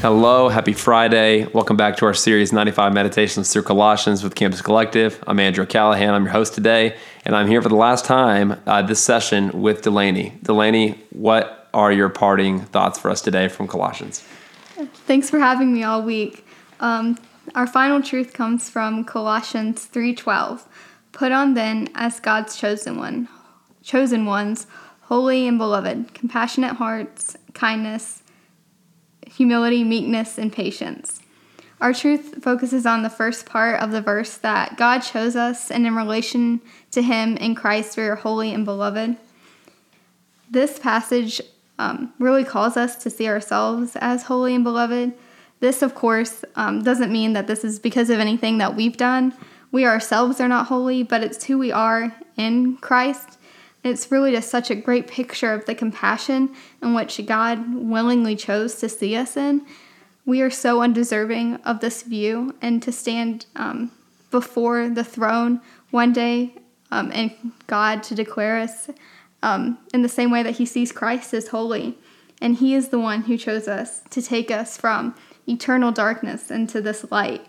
Hello, happy Friday. Welcome back to our series 95 Meditations through Colossians with Campus Collective. I'm Andrew Callahan. I'm your host today, and I'm here for the last time uh, this session with Delaney. Delaney, what are your parting thoughts for us today from Colossians? Thanks for having me all week. Um, our final truth comes from Colossians 3:12. Put on then as God's chosen one, chosen ones, holy and beloved, compassionate hearts, kindness, humility, meekness, and patience. Our truth focuses on the first part of the verse that God chose us, and in relation to Him in Christ, we are holy and beloved. This passage um, really calls us to see ourselves as holy and beloved. This, of course, um, doesn't mean that this is because of anything that we've done. We ourselves are not holy, but it's who we are in Christ. It's really just such a great picture of the compassion in which God willingly chose to see us in. We are so undeserving of this view, and to stand um, before the throne one day um, and God to declare us um, in the same way that He sees Christ as holy. And He is the one who chose us to take us from eternal darkness into this light.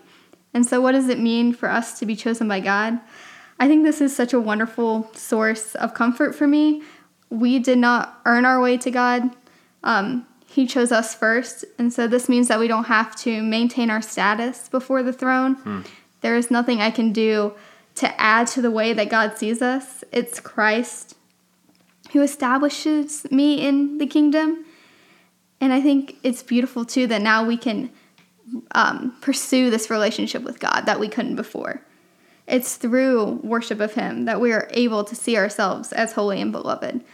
And so, what does it mean for us to be chosen by God? I think this is such a wonderful source of comfort for me. We did not earn our way to God. Um, he chose us first. And so this means that we don't have to maintain our status before the throne. Hmm. There is nothing I can do to add to the way that God sees us. It's Christ who establishes me in the kingdom. And I think it's beautiful too that now we can um, pursue this relationship with God that we couldn't before. It's through worship of Him that we are able to see ourselves as holy and beloved.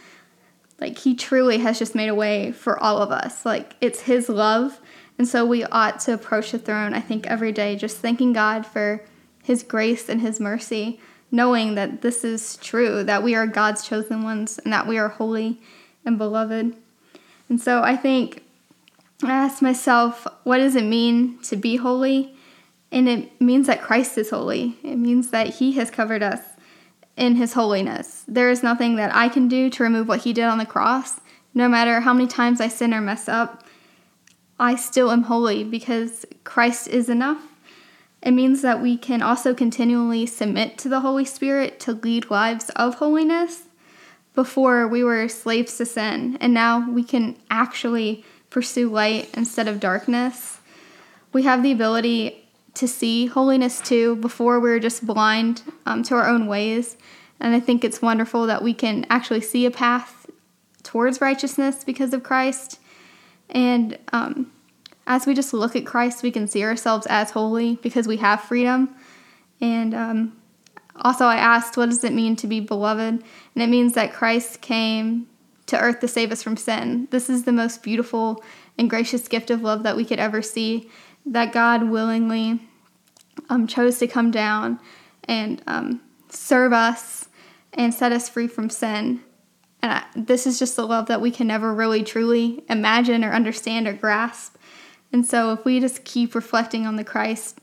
Like, He truly has just made a way for all of us. Like, it's His love. And so we ought to approach the throne, I think, every day, just thanking God for His grace and His mercy, knowing that this is true, that we are God's chosen ones, and that we are holy and beloved. And so I think I asked myself, what does it mean to be holy? And it means that Christ is holy. It means that He has covered us in His holiness. There is nothing that I can do to remove what He did on the cross. No matter how many times I sin or mess up, I still am holy because Christ is enough. It means that we can also continually submit to the Holy Spirit to lead lives of holiness. Before we were slaves to sin, and now we can actually pursue light instead of darkness. We have the ability to see holiness too. Before we were just blind um, to our own ways. And I think it's wonderful that we can actually see a path towards righteousness because of Christ. And um, as we just look at Christ, we can see ourselves as holy because we have freedom. And um, also, I asked, what does it mean to be beloved? And it means that Christ came to earth to save us from sin. This is the most beautiful and gracious gift of love that we could ever see that God willingly um, chose to come down and um, serve us and set us free from sin. And I, this is just the love that we can never really truly imagine or understand or grasp. And so if we just keep reflecting on the Christ,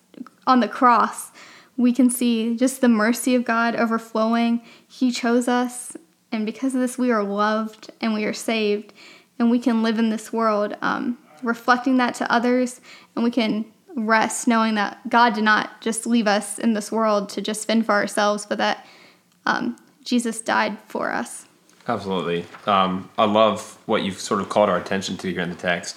on the cross, we can see just the mercy of God overflowing. He chose us, and because of this, we are loved and we are saved, and we can live in this world um, reflecting that to others, and we can rest knowing that God did not just leave us in this world to just fend for ourselves, but that um, Jesus died for us. Absolutely. Um, I love what you've sort of called our attention to here in the text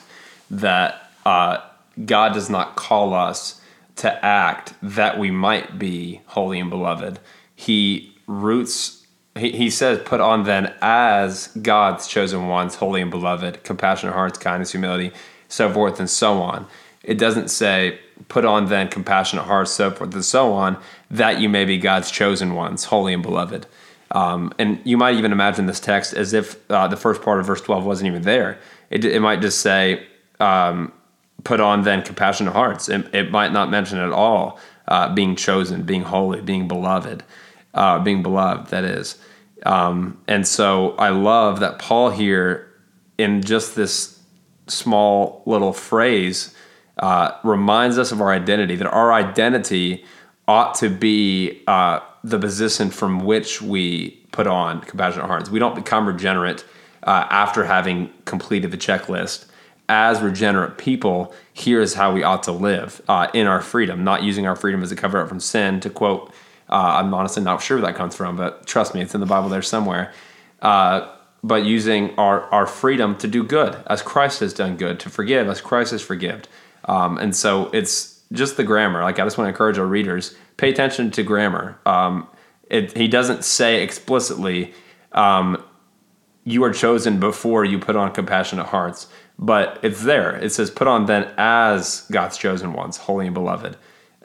that uh, God does not call us to act that we might be holy and beloved. He roots he, he says, put on then as God's chosen ones, holy and beloved, compassionate hearts, kindness, humility, so forth and so on. It doesn't say, put on then compassionate hearts, so forth and so on, that you may be God's chosen ones, holy and beloved. Um, and you might even imagine this text as if uh, the first part of verse 12 wasn't even there. It, it might just say, um, put on then compassionate hearts. It, it, might not mention at all uh, being chosen, being holy, being beloved, uh, being beloved, that is. Um, and so I love that Paul here, in just this small little phrase, uh, reminds us of our identity, that our identity ought to be uh, the position from which we put on compassionate hearts. We don't become regenerate uh, after having completed the checklist. As regenerate people, here's how we ought to live uh, in our freedom, not using our freedom as a cover up from sin. To quote, uh, I'm honestly not sure where that comes from, but trust me, it's in the Bible there somewhere. Uh, but using our, our freedom to do good as Christ has done good, to forgive as Christ has forgiven. Um, and so it's just the grammar. Like I just want to encourage our readers, pay attention to grammar. Um, it, he doesn't say explicitly, um, you are chosen before you put on compassionate hearts, but it's there. It says, put on then as God's chosen ones, holy and beloved.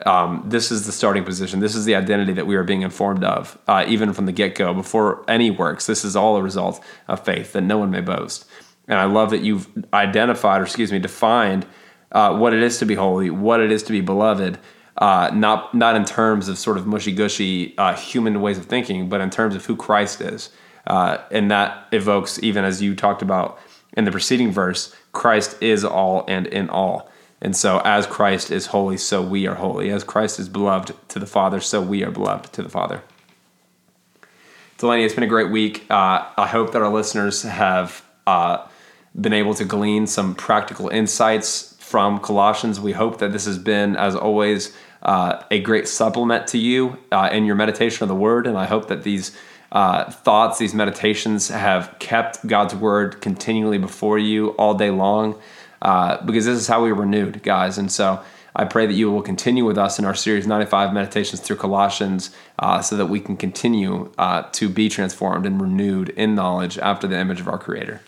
Um, this is the starting position. This is the identity that we are being informed of, uh, even from the get go, before any works. This is all a result of faith, that no one may boast. And I love that you've identified, or excuse me, defined uh, what it is to be holy, what it is to be beloved, uh, not not in terms of sort of mushy gushy uh, human ways of thinking, but in terms of who Christ is, uh, and that evokes even as you talked about in the preceding verse, Christ is all and in all. And so, as Christ is holy, so we are holy. As Christ is beloved to the Father, so we are beloved to the Father. Delaney, it's been a great week. Uh, I hope that our listeners have uh, been able to glean some practical insights from Colossians. We hope that this has been, as always, uh, a great supplement to you uh, in your meditation of the Word. And I hope that these uh, thoughts, these meditations have kept God's Word continually before you all day long uh, because this is how we renewed, guys. And so I pray that you will continue with us in our series 95 Meditations through Colossians uh, so that we can continue uh, to be transformed and renewed in knowledge after the image of our Creator.